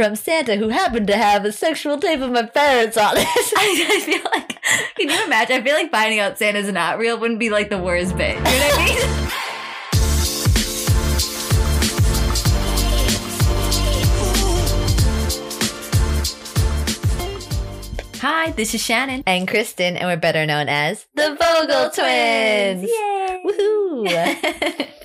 from Santa who happened to have a sexual tape of my parents on it. I, I feel like, can you imagine? I feel like finding out Santa's not real wouldn't be like the worst bit. You know what I mean? Hi, this is Shannon. and Kristen, and we're better known as the Vogel Twins. Yay! Woohoo!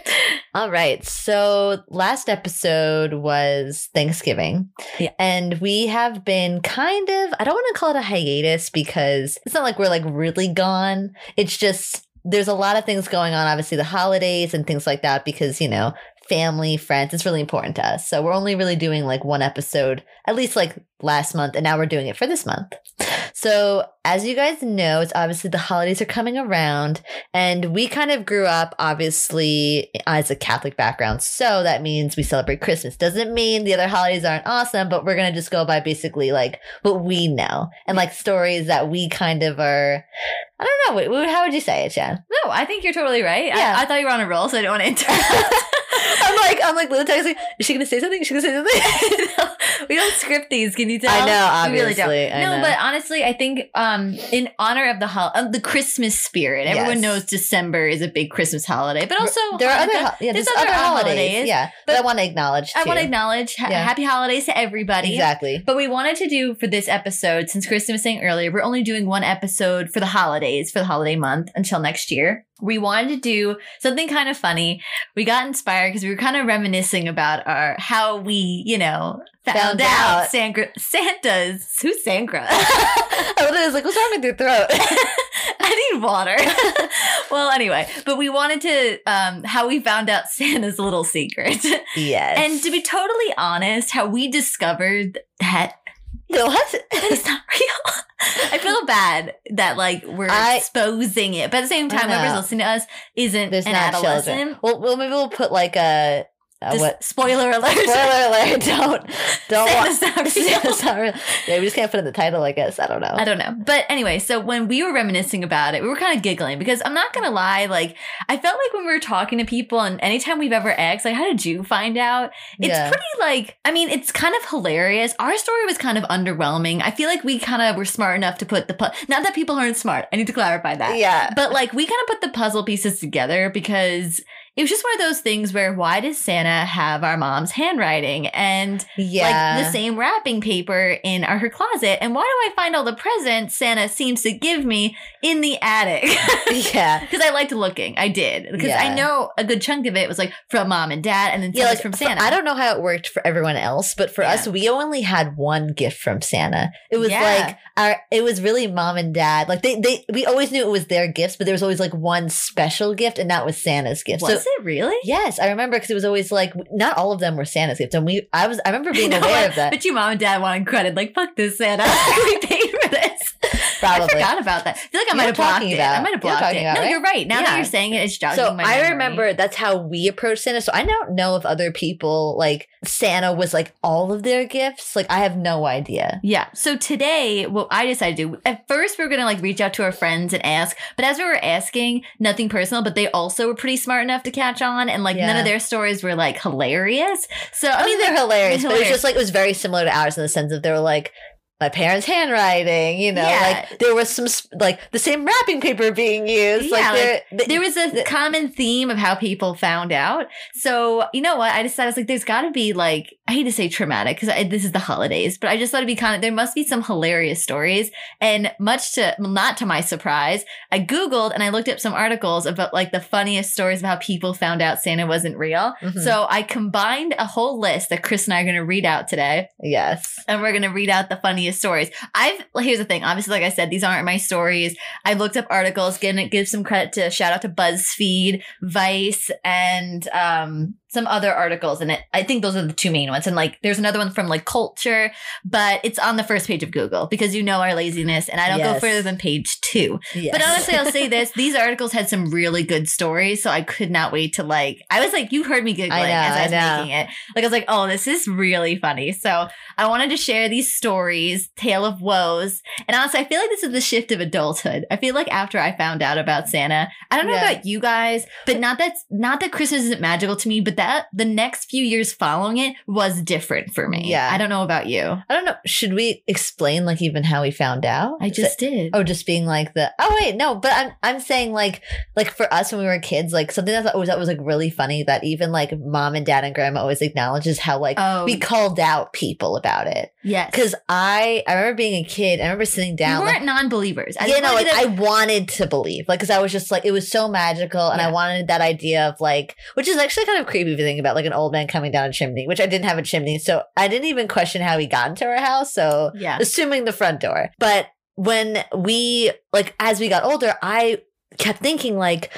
All right. So last episode was Thanksgiving. Yeah. And we have been kind of, I don't want to call it a hiatus because it's not like we're like really gone. It's just, there's a lot of things going on, obviously the holidays and things like that, because, you know, family, friends, it's really important to us. So we're only really doing like one episode, at least like last month, and now we're doing it for this month. So, as you guys know, it's obviously the holidays are coming around, and we kind of grew up obviously as a Catholic background. So that means we celebrate Christmas. Doesn't mean the other holidays aren't awesome, but we're going to just go by basically like what we know and like stories that we kind of are. I don't know. How would you say it, Jen? No, I think you're totally right. Yeah. I, I thought you were on a roll, so I didn't want to interrupt. I'm like, I'm like, little text, like, is she gonna say something? Is she gonna say something? No, we don't script these. Can you tell? I know, We really don't. No, but honestly, I think um, Um, in honor of the hol- of the Christmas spirit, everyone Yes. knows December is a big Christmas holiday, but also there are other, ho- yeah, There's there's, other other holidays, holidays, yeah, but, but I want to acknowledge. I want to acknowledge ha- Yeah. happy holidays to everybody. exactly. But we wanted to do for this episode, since Kristen was saying earlier, we're only doing one episode for the holidays, for the holiday month until next year. We wanted to do something kind of funny. We got inspired because we were kind of reminiscing about our how we, you know, found, Found out, out. Sangra, Santa's who's Sangra. I was like, what's wrong with your throat? I need water. well, anyway, but we wanted to um how we found out Santa's little secret. yes. And to be totally honest, how we discovered that what? it's not real. I feel bad that like we're I- exposing it, but at the same time, whoever's listening to us isn't There's an not adolescent. children. Well, well, maybe we'll put like a, Uh, just what? spoiler alert. Spoiler alert! Don't don't watch. real. Not real. Yeah, we just can't put in the title. I guess I don't know. I don't know. But anyway, so when we were reminiscing about it, we were kind of giggling because I'm not going to lie. Like, I felt like when we were talking to people and anytime we've ever asked, like, how did you find out? It's Yeah. pretty like, I mean, it's kind of hilarious. Our story was kind of underwhelming. I feel like we kind of were smart enough to put the, pu- not that people aren't smart. I need to clarify that. yeah. But like, we kind of put the puzzle pieces together because it was just one of those things where why does Santa have our mom's handwriting? And Yeah. like the same wrapping paper in our, her closet. And why do I find all the presents Santa seems to give me in the attic? yeah. Because I liked looking. I did. Because I know a good chunk of it was like from mom and dad and then Yeah, like from for- Santa. I don't know how it worked for everyone else, but for Yeah. us, we only had one gift from Santa. It was Yeah. like our, it was really mom and dad. Like they, they, we always knew it was their gifts, but there was always like one special gift, and that was Santa's gift. So it really? yes, I remember because it was always like not all of them were Santa's gifts, and we, I was, I remember being No, aware of that. But you mom and dad wanted credit. Like, fuck this, Santa. we paid for this. I forgot about that. I feel like I might have blocked it. about. I might have You know what blocked it. about, no, right? you're right. Now that you're saying it, it's jogging So my I remember that's how we approached Santa. So I don't know if other people like Santa was like all of their gifts. Like I have no idea. Yeah. So today, what I decided to do, at first we were going to like reach out to our friends and ask, but as we were asking, nothing personal, but they also were pretty smart enough to catch on and like none of their stories were like hilarious. So I, I mean, they're hilarious, but it was just like it was very similar to ours in the sense that they were like my parents' handwriting. You know, Yeah. like there was some sp- like the same wrapping paper being used. Yeah, like, there, th- there was a common theme of how people found out. So, you know what? I decided, I was like, there's got to be like, I hate to say traumatic because this is the holidays, but I just thought it'd be kind of, there must be some hilarious stories. And much to, not to my surprise, I Googled and I looked up some articles about like the funniest stories of how people found out Santa wasn't real. Mhm. So I combined a whole list that Chris and I are going to read out today yes, and we're gonna read out the funniest stories. I've here's the thing. Obviously, like I said, these aren't my stories. I looked up articles. Again, give some credit to shout out to BuzzFeed, Vice, and um some other articles. And it, I think those are the two main ones. And like, there's another one from like Culture, but it's on the first page of Google because you know our laziness, and I don't go further than page two. yes. But honestly, I'll say this: these articles had some really good stories, so I could not wait to like. I was like, you heard me giggling I know, as I was I making it. Like I was like, oh, this is really funny. So I wanted to share these stories, tale of woes, and honestly, I feel like this is the shift of adulthood. I feel like after I found out about Santa, I don't know Yeah. about you guys, but not that not that Christmas isn't magical to me, but that that, the next few years following it was different for me. Yeah. I don't know about you. I don't know. Should we explain like even how we found out? I just did. Oh, just being like the oh wait no, but I'm I'm saying like like for us when we were kids, like something that was that was like really funny that even like mom and dad and grandma always acknowledges how like Oh. we called out people about it yes. because I I remember being a kid. I remember sitting down. like, weren't non-believers. I yeah, just no, like I wanted to believe, like, because I was just like, it was so magical, and I wanted that idea of like, which is actually kind of creepy you think about like an old man coming down a chimney, which I didn't have a chimney, so I didn't even question how he got into our house. So yeah. assuming the front door, but when we like as we got older, I kept thinking like,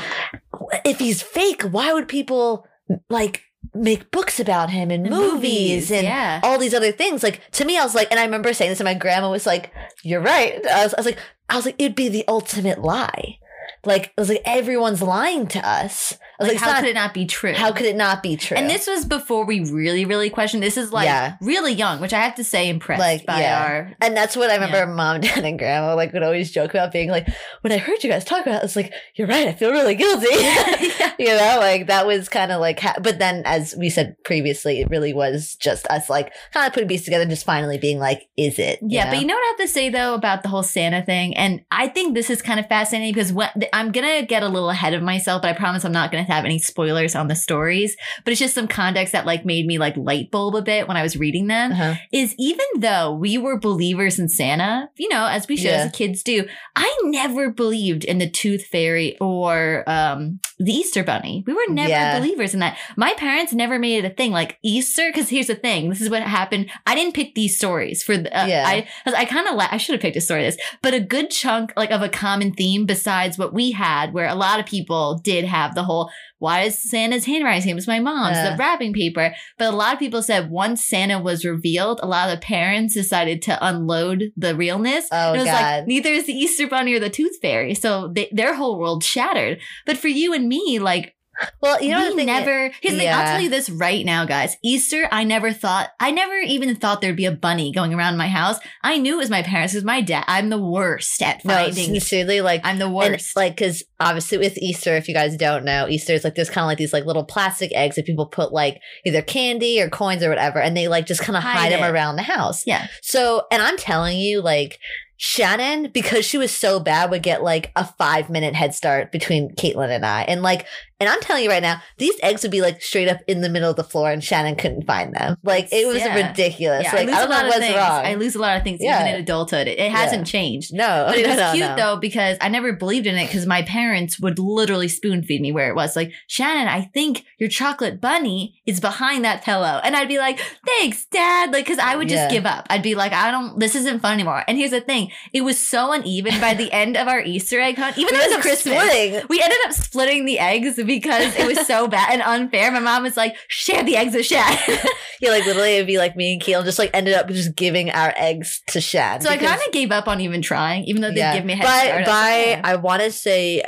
if he's fake, why would people like make books about him and And movies, and yeah. all these other things. Like to me, I was like, and I remember saying this, and my grandma was like, "You're right." I was, I was like, I was like, it'd be the ultimate lie. Like I was like, everyone's lying to us. Like, like, how not- could it not be true? how could it not be true? And this was before we really, really questioned. This is like Yeah. really young, which I have to say impressed Like, by yeah. our. and that's what I remember Yeah. mom, dad, and grandma like would always joke about being like, when I heard you guys talk about it, it's like, you're right, I feel really guilty. You know, like that was kind of like, ha- but then as we said previously, it really was just us like kind of putting pieces together, and just finally being like, is it? Yeah, know? but you know what I have to say though about the whole Santa thing, and I think this is kind of fascinating because when, I'm gonna get a little ahead of myself, but I promise I'm not gonna have any spoilers on the stories. But it's just some context that like made me like light bulb a bit when I was reading them. Uh-huh. Is even though we were believers in Santa, you know, as we should Yeah. as kids do, I never believed in the Tooth Fairy or um, the Easter Bunny. We were never Yeah. believers in that. My parents never made it a thing like Easter. Because here's the thing: this is what happened. I didn't pick these stories for the. Uh, Yeah. I I kind of la- I should have picked a story of this, but a good chunk like of a common theme besides what we had, where a lot of people did have the whole. Why is Santa's handwriting same as my mom's? Yeah. The wrapping paper. But a lot of people said once Santa was revealed, a lot of the parents decided to unload the realness. Oh, And it was God. like neither is the Easter Bunny or the Tooth Fairy, so they, their whole world shattered. But for you and me, like Well, you know we the thing is- never. Here's the thing. I'll tell you this right now, guys. Easter, I never thought. I never even thought there'd be a bunny going around my house. I knew it was my parents. Because my dad. I'm the worst at No, finding. sincerely, like I'm the And worst. like, because obviously with Easter, if you guys don't know, Easter is like there's kind of like these like little plastic eggs that people put like either candy or coins or whatever, and they like just kind of Hide hide, them it. around the house. Yeah. So, and I'm telling you, like Shannon, because she was so bad, would get like a five minute head start between Caitlin and I, and like, and I'm telling you right now, these eggs would be like straight up in the middle of the floor, and Shannon couldn't find them. Like it was Yeah. ridiculous. yeah, like I lose I a don't lot know what's things. wrong. I lose a lot of things Yeah. even in adulthood. It, it hasn't changed. no, But it was no, cute no. though because I never believed in it because my parents would literally spoon feed me where it was like Shannon, I think your chocolate bunny is behind that pillow, and I'd be like, "Thanks, Dad," like because I would just give up. I'd be like, "I don't. This isn't fun anymore." And here's the thing: it was so uneven by the end of our Easter egg hunt. Even though it was Christmas, splitting. we ended up splitting the eggs because it was so bad and unfair. My mom was like, "Share the eggs with Shannon." Yeah, like literally, it'd be like me and Keel just like ended up just giving our eggs to Shad. so I kind of gave up on even trying, even though they give me a head. I by. I want to say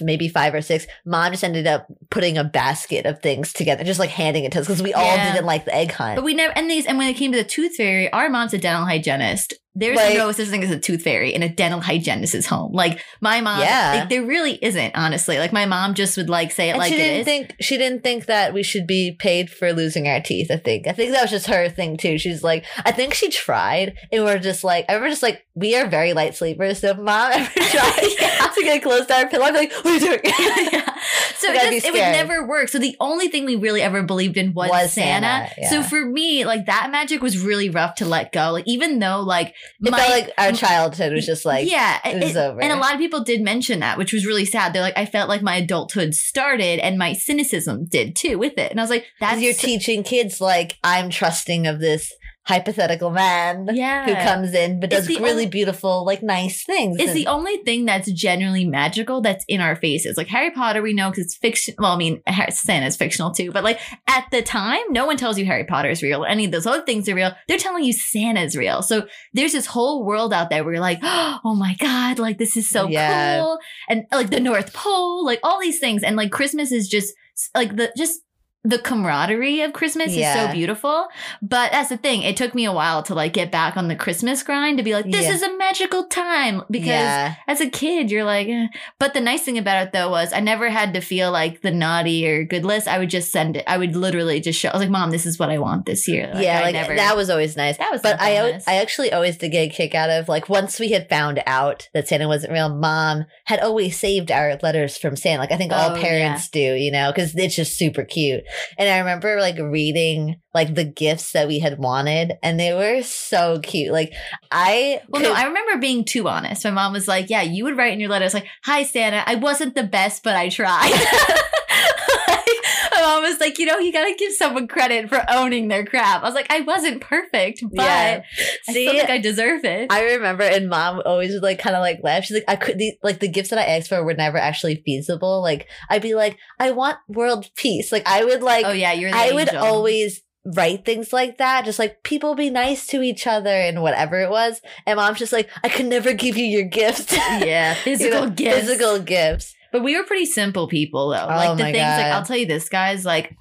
maybe five or six. Mom just ended up putting a basket of things together, just like handing it to us because we all Yeah. didn't like the egg hunt. But we never, and these, and when it came to the tooth fairy, our mom's a dental hygienist. There's Like- no such thing as a tooth fairy in a dental hygienist's home. Like my mom, Yeah. like, there really isn't, honestly. Like my mom just would like say it and like she didn't is. think she didn't think that we should be paid for losing our teeth. I think I think that was just her thing too. She's like, I think she tried, and we're just like, I remember just like we are very light sleepers. So if mom ever tried Yeah. to get close to our pillow, I'd be like, What are you doing? Yeah. So it, just, it would never work. So the only thing we really ever believed in was, Was Santa. Santa, So for me, like that magic was really rough to let go. Like even though like It my felt like our childhood was just like, yeah, it was over. And a lot of people did mention that, which was really sad. They're like, I felt like my adulthood started and my cynicism did too with it. And I was like, that's you're teaching kids, like I'm trusting of this hypothetical man yeah. who comes in but It's does really only- beautiful, like nice things. It's And- the only thing that's genuinely magical that's in our faces. Like Harry Potter, we know because it's fiction. Well, I mean, Santa's fictional too, but like at the time, no one tells you Harry Potter is real. Any of those other things are real. They're telling you Santa's real. So there's this whole world out there where you're like, oh my God, like this is so Yeah. cool. And like the North Pole, like all these things. And like Christmas is just like the, just, the camaraderie of Christmas is so beautiful. But that's the thing. It took me a while to like get back on the Christmas grind to be like, this Yeah. is a magical time because yeah. as a kid, you're like, eh. but the nice thing about it though was I never had to feel like the naughty or good list. I would just send it. I would literally just show. I was like, Mom, this is what I want this year. yeah, I like never- that was always nice. that was. But I. I actually always did get a kick out of like once we had found out that Santa wasn't real. Mom had always saved our letters from Santa. Like I think all Oh, parents do, you know, because it's just super cute. And I remember like reading like the gifts that we had wanted, and they were so cute. Like I, Well, no, I remember being too honest. My mom was like, "Yeah, you would write in your letters like, "Hi Santa, I wasn't the best, but I tried." Like, mom was like, "You know, you got to give someone credit for owning their crap." I was like, "I wasn't perfect, but Yeah. I See, still think I deserve it." I remember, and mom always would like kind of like laugh. She's like, I could, the, like, the gifts that I asked for were never actually feasible. Like, I'd be like, I want world peace. Like, I would like, oh yeah, you're. I would always write things like that, just like people be nice to each other and whatever it was. And mom's just like, I could never give you your gifts. yeah, You physical know, gifts. Physical gifts. But we were pretty simple people, though. Oh like the things, like I'll tell you this, guys. Like,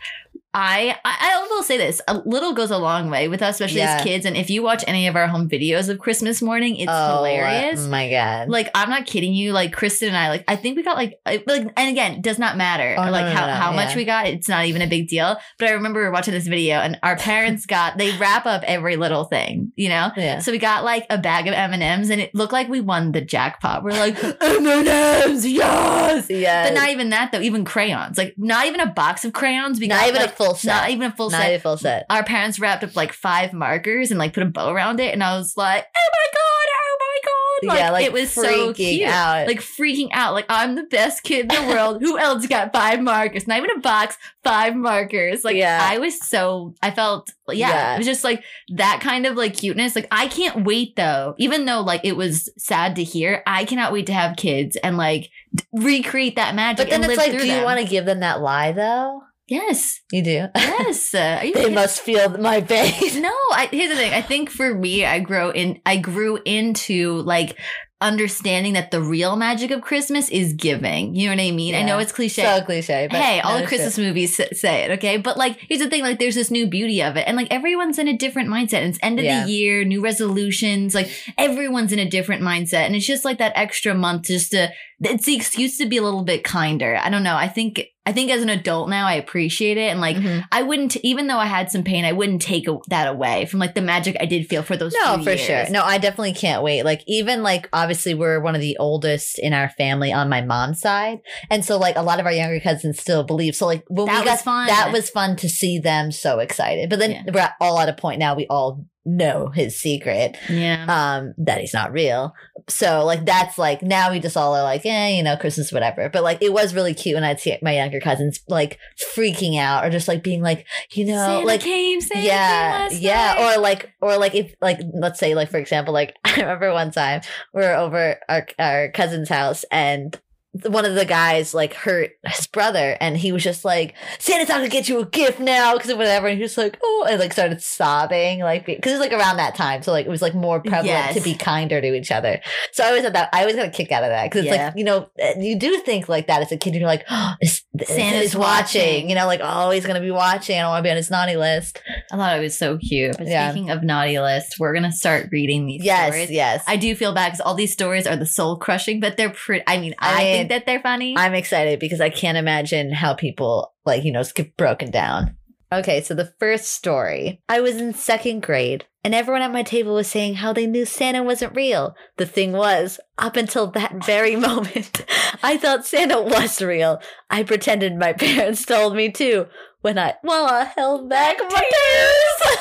I, I, I will say this: a little goes a long way with us, especially Yeah. as kids. And if you watch any of our home videos of Christmas morning, it's hilarious. oh, hilarious. my God. Like I'm not kidding you. Like Kristen and I, like I think we got like like, and again, does not matter Oh, like no, how no, how much we got. It's not even a big deal. But I remember we were watching this video, and our parents got they wrap up every little thing, you know. yeah. So we got like a bag of M and M's, and it looked like we won the jackpot. We're like M and M's, yes. Yeah. But not even that though. Even crayons, like not even a box of crayons. We Not got, even like, a full set. Not even a full Not set. even a full set. Our parents wrapped up like five markers and like put a bow around it, and I was like, "Oh my god! Oh my god!" Like, yeah, like it was so freaking cute. out. Like freaking out. Like I'm the best kid in the world. Who else got five markers? Not even a box. Five markers. Like Yeah. I was so. I felt. Yeah, Yeah. It was just like that kind of like cuteness. Like I can't wait though. Even though like it was sad to hear, I cannot wait to have kids and like d- recreate that magic. but then it's like, do you want to give them that lie though? Yes. You do. Yes. Uh, you they kidding? must feel my pain. No, I, here's the thing. I think for me, I grow in. I grew into like understanding that the real magic of Christmas is giving. You know what I mean? I know it's cliche. so cliche. But hey, all no the shit. Christmas movies say it, okay? But like, here's the thing: like, there's this new beauty of it, and like, everyone's in a different mindset. And it's end of Yeah. the year, new resolutions. Like, everyone's in a different mindset, and it's just like that extra month just to. It's the excuse to be a little bit kinder. I don't know. I think. I think as an adult now, I appreciate it, and like, Mhm. I wouldn't, even though I had some pain, I wouldn't take a- that away from like the magic I did feel for those. No, for years. sure. No, I definitely can't wait. Like even like obviously we're one of the oldest in our family on my mom's side. And so like a lot of our younger cousins still believe. So like when That we got was fun. that was fun to see them so excited. But then Yeah. we're all at a point now we all know his secret. Yeah. Um, that he's not real. So like that's like now we just all are like, yeah you know, Christmas, whatever. But like it was really cute when I'd see my younger cousins like freaking out or just like being like, you know, Santa like came, Santa yeah yeah night. or like or like if like let's say like for example like i remember one time we were over our our cousin's house and one of the guys like hurt his brother and he was just like santa's not gonna get you a gift now because of whatever and he was like oh and like started sobbing like because it was like around that time so like it was like more prevalent Yes. to be kinder to each other so i always had that i always got a kick out of that because it's Yeah. like you know uh, you do think like that as a kid you're like oh, is, Santa's watching. watching. you know like oh he's gonna be watching i don't want to be on his naughty list I thought it was so cute. But Yeah. speaking of naughty list, we're gonna start reading these yes stories. yes I do feel bad because all these stories are the soul crushing, but they're pretty. I mean, I I, think that they're funny. I'm excited because I can't imagine how people like, you know, get broken down. Okay, so the first story. I was in second grade and everyone at my table was saying how they knew Santa wasn't real. The thing was, up until that very moment, I thought Santa was real. I pretended my parents told me too when I, well, I held back my tears.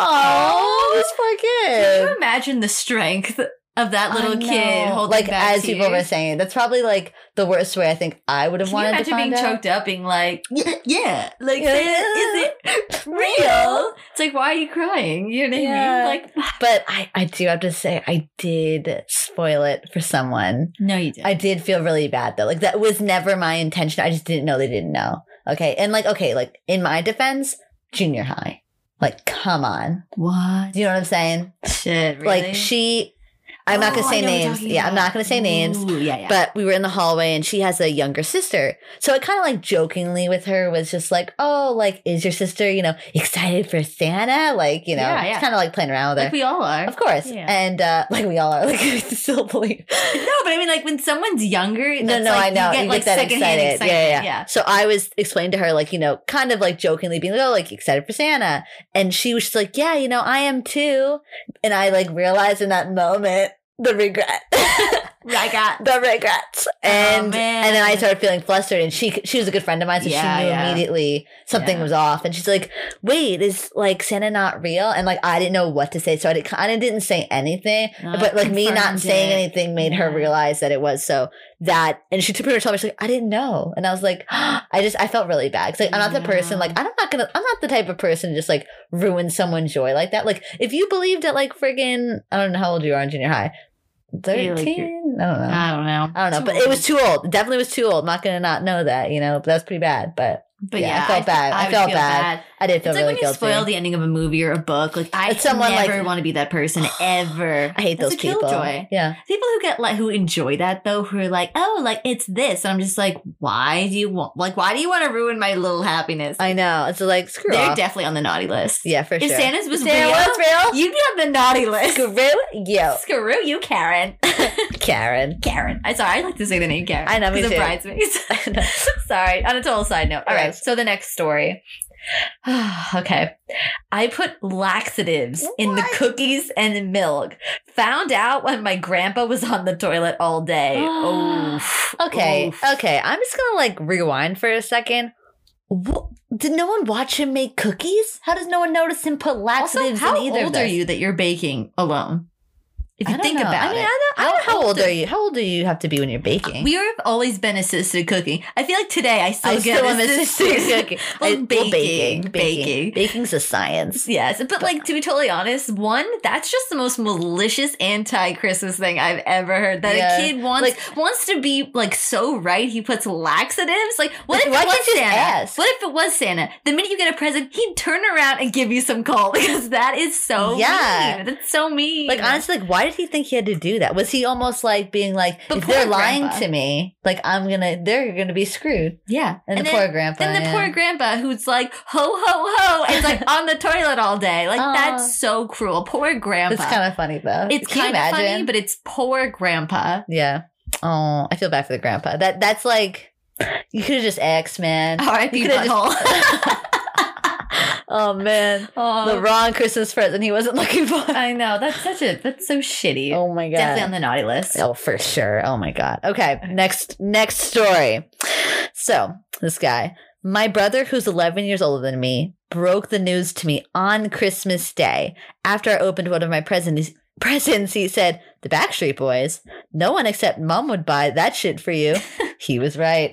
Oh, this poor Can you imagine the strength of that little kid holding like back as people were saying, that's probably like the worst way I think I would have Can you wanted to imagine find being out. choked up, being like, yeah, yeah, like, Yeah. is it real? It's like, why are you crying? You know what Yeah. I mean? Like, But I, I do have to say, I did spoil it for someone. no, you didn't. I did feel really bad though. Like that was never my intention. I just didn't know they didn't know. Okay. And like, okay, like in my defense, junior high. Like, come on. what? Do you know what I'm saying? Shit, really? Like she, I'm not Oh, gonna say what you're names. Yeah, I'm not gonna say names. Ooh, yeah, yeah. But we were in the hallway and she has a younger sister. So I kind of like jokingly with her was just like, oh, like, is your sister, you know, excited for Santa? Like, you know, Yeah, yeah. kind of like playing around with like her. we all are. of course. Yeah. And uh, like we all are, like, we still believe. No, but I mean, like when someone's younger, No, that's no, like, I know. You get, You like get that secondhand excited. excitement. Yeah, yeah, yeah. So I was explaining to her, like, you know, kind of like jokingly being like, oh, like excited for Santa. And she was just like, yeah, you know, I am too. And I like realized in that moment the regret. I got. the regrets. Oh, and Oh, and then I started feeling flustered and she she was a good friend of mine, so Yeah, she knew yeah. immediately something Yeah. was off. And she's like, wait, is like Santa not real? And like I didn't know what to say. So I kind of didn't say anything. Not but like me not saying it. anything made her realize that it was so that and she pretty much told me she's like, I didn't know. And I was like, I just I felt really bad. 'Cause, like I'm not the person like I'm not gonna I'm not the type of person to just like ruin someone's joy like that. Like if you believed at like friggin' I don't know how old you are in junior high. Yeah, like 13? I don't know. I don't know. I don't know, Too but it was too old. It definitely was too old. I'm not gonna not know that, you know. But that's pretty bad. But But yeah, yeah, I felt bad. I would felt feel bad. I did feel It's like really when you guilty. spoil the ending of a movie or a book. Like I It's someone, never like- want to be that person ever. I hate That's those people. killjoy. Yeah, People who get like who enjoy that though, who are like, oh, like it's this. And I'm just like, why do you want? Like, why do you want to ruin my little happiness? I know. It's like screw They're off. definitely on the naughty list. yeah, for If sure. If Santa's was Santa real, was real. you'd be on the naughty list. Screw yo, Screw you, Karen. Karen. Karen. I sorry, I like to say the name Karen. I know, me too. bridesmaids. Sorry. On a total side note. All right. Yes. So the next story. okay. I put laxatives in the cookies and the milk. Found out when my grandpa was on the toilet all day. Oof. Okay, Oof. okay. I'm just gonna like rewind for a second. Wha- Did no one watch him make cookies? How does no one notice him put laxatives how in either? old of are you that you're baking alone? If you think know. about I mean, it. I don't, I don't know how old are you? How old do you have to be when you're baking? We have always been assisted cooking. I feel like today I still I get still am assisted cooking. Well, I- baking, baking, baking. baking. Baking's a science. Yes, but like to be totally honest, one that's just the most malicious anti-Christmas thing I've ever heard. That Yeah. a kid wants like, wants to be like so right. He puts laxatives. Like what Like, if it was you Santa? ask? What if it was Santa? The minute you get a present, he'd turn around and give you some coal because that is so Yeah. mean. That's so mean. Like honestly, like why did he think he had to do that? Was he almost like being like, But if they're lying grandpa. to me, like I'm gonna, they're gonna be screwed. yeah, And, the then, poor grandpa. Then the yeah. poor grandpa who's like ho ho ho and like on the toilet all day. Like that's so cruel. Poor grandpa. It's kind of funny though. It's kind of funny, but it's poor grandpa. yeah. Oh, I feel bad for the grandpa. That that's like you could have just asked, man. R.I.P. Just- butthole. oh man, the wrong Christmas present he wasn't looking for. I know that's such a that's so shitty. Oh my god. Definitely on the naughty list. Oh, for sure. Oh my god. Okay, next next story. So, this guy, my brother who's 11 years older than me, broke the news to me on Christmas Day after I opened one of my presents. Presents, he said, the Backstreet Boys. No one except mom would buy that shit for you. he was right.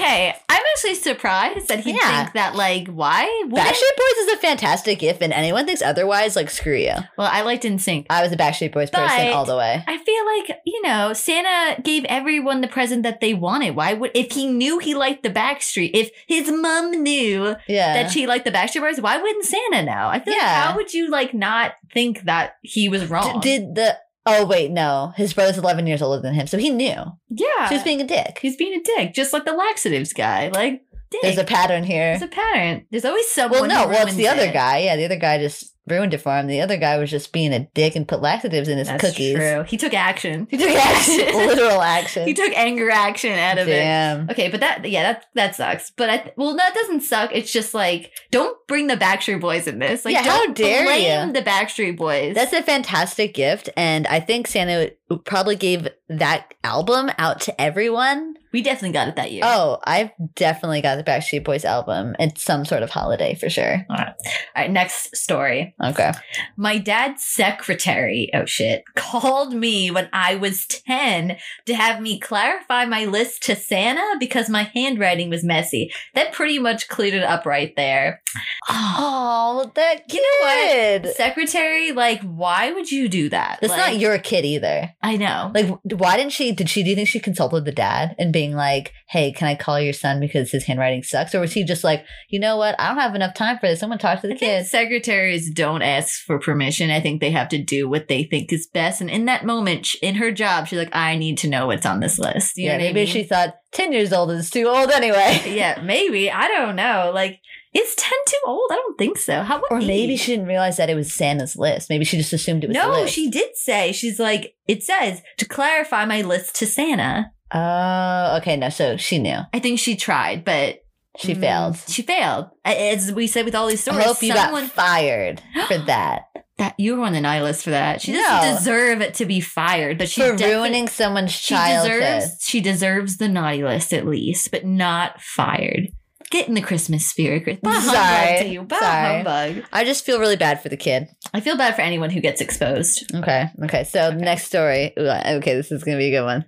Okay, I'm actually surprised that he'd Yeah. think that. Like, why? Wouldn't- Backstreet Boys is a fantastic gift, and anyone thinks otherwise, like, screw you. Well, I liked NSYNC. I was a Backstreet Boys person But- all the way. I feel like, you know, Santa gave everyone the present that they wanted. Why would, if he knew he liked the Backstreet, if his mom knew Yeah. that she liked the Backstreet Boys, why wouldn't Santa know? I feel like, how would you, like, not think that he was D- wrong? did the. Oh, wait, no. His brother's 11 years older than him, so he knew. yeah. She was being a dick. He's being a dick, just like the laxatives guy. Like, dick. There's a pattern here. There's a pattern. There's always someone. Well, no, well, it's the other guy. Yeah, the other guy just ruined it for him. The other guy was just being a dick and put laxatives in his That's cookies. true. He took action. He took action, literal action. He took anger action out of it. Okay, but that yeah, that that sucks. But I th- well, that doesn't suck. It's just like don't bring the Backstreet Boys in this. Like, Yeah, how dare blame you. the Backstreet Boys. That's a fantastic gift, and I think Santa probably gave that album out to everyone. We definitely got it that year. Oh, I've definitely got the Backstreet Boys album. It's some sort of holiday for sure. All right. All right, next story. Okay. My dad's secretary, oh shit, called me when I was 10 to have me clarify my list to Santa because my handwriting was messy. That pretty much cleared it up right there. Oh, that You know what? Secretary, like, why would you do that? That's Like, not your kid either. I know. Like, why didn't she? Did she? Do you think she consulted the dad and being like, "Hey, can I call your son because his handwriting sucks?" Or was he just like, "You know what? I don't have enough time for this. I'm gonna talk to the I kids." secretaries don't ask for permission. I think they have to do what they think is best. And in that moment, in her job, she's like, I need to know what's on this list. You yeah, know what I maybe mean? she thought ten years old is too old anyway. yeah, maybe. I don't know. Like, is 10 too old? I don't think so. How Or maybe she didn't realize that it was Santa's list. Maybe she just assumed it was. No, she did say, she's like, it says to clarify my list to Santa. Oh, okay. No, so she knew. I think she tried, but She mm, failed. She failed. As we said with all these I stories, hope you someone got fired for that. that you were on the naughty list for that. She No. doesn't deserve it to be fired, but she for defi- ruining someone's She childhood. deserves she deserves the naughty list at least, but not fired. Get in the Christmas spirit. Bah Sorry. humbug to you. Bah Sorry. humbug. I just feel really bad for the kid. I feel bad for anyone who gets exposed. Okay. Okay. So next story. Ooh, Okay, this is gonna be a good one.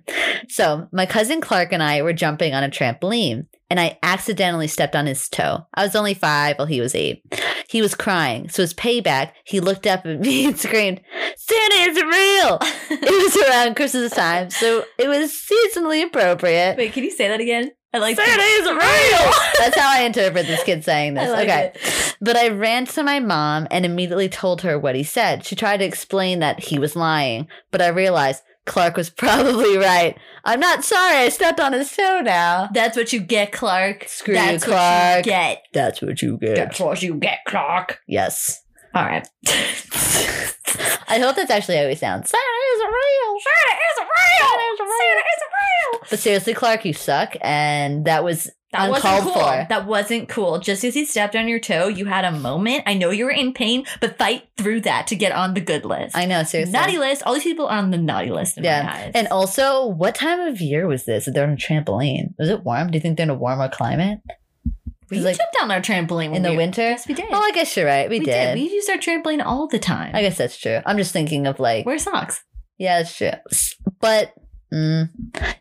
So my cousin Clark and I were jumping on a trampoline, and I accidentally stepped on his toe. I was only five, while he was eight. He was crying, so as payback, he looked up at me and screamed, "Santa isn't real!" it was around Christmas time, so it was seasonally appropriate. Wait, can you say that again? I like Santa isn't real. That's how I interpret this kid saying this. Like okay. it. But I ran to my mom and immediately told her what he said. She tried to explain that he was lying, but I realized Clark was probably right. I'm not sorry I stepped on his toe now. That's what you get, Clark. Screw you, That's Clark. what you get. That's what you get. That's what you get, Clark. yes. All right. I hope that's actually how he sounds. Santa isn't real. Santa isn't real. Santa isn't real. Santa isn't real. But seriously, Clark, you suck. And that was That uncalled wasn't cool. for. That wasn't cool. Just because he stepped on your toe, you had a moment. I know you were in pain, but fight through that to get on the good list. I know, seriously. Naughty list. All these people are on the naughty list Yeah. And also, what time of year was this? They're on a trampoline. Was it warm? Do you think they're in a warmer climate? We like- jumped down our trampoline In the we- winter? Yes, we did. Oh, I guess you're right. We, we did. We used our trampoline all the time. I guess that's true. I'm just thinking of like, Wear socks. yeah, that's true. But mm,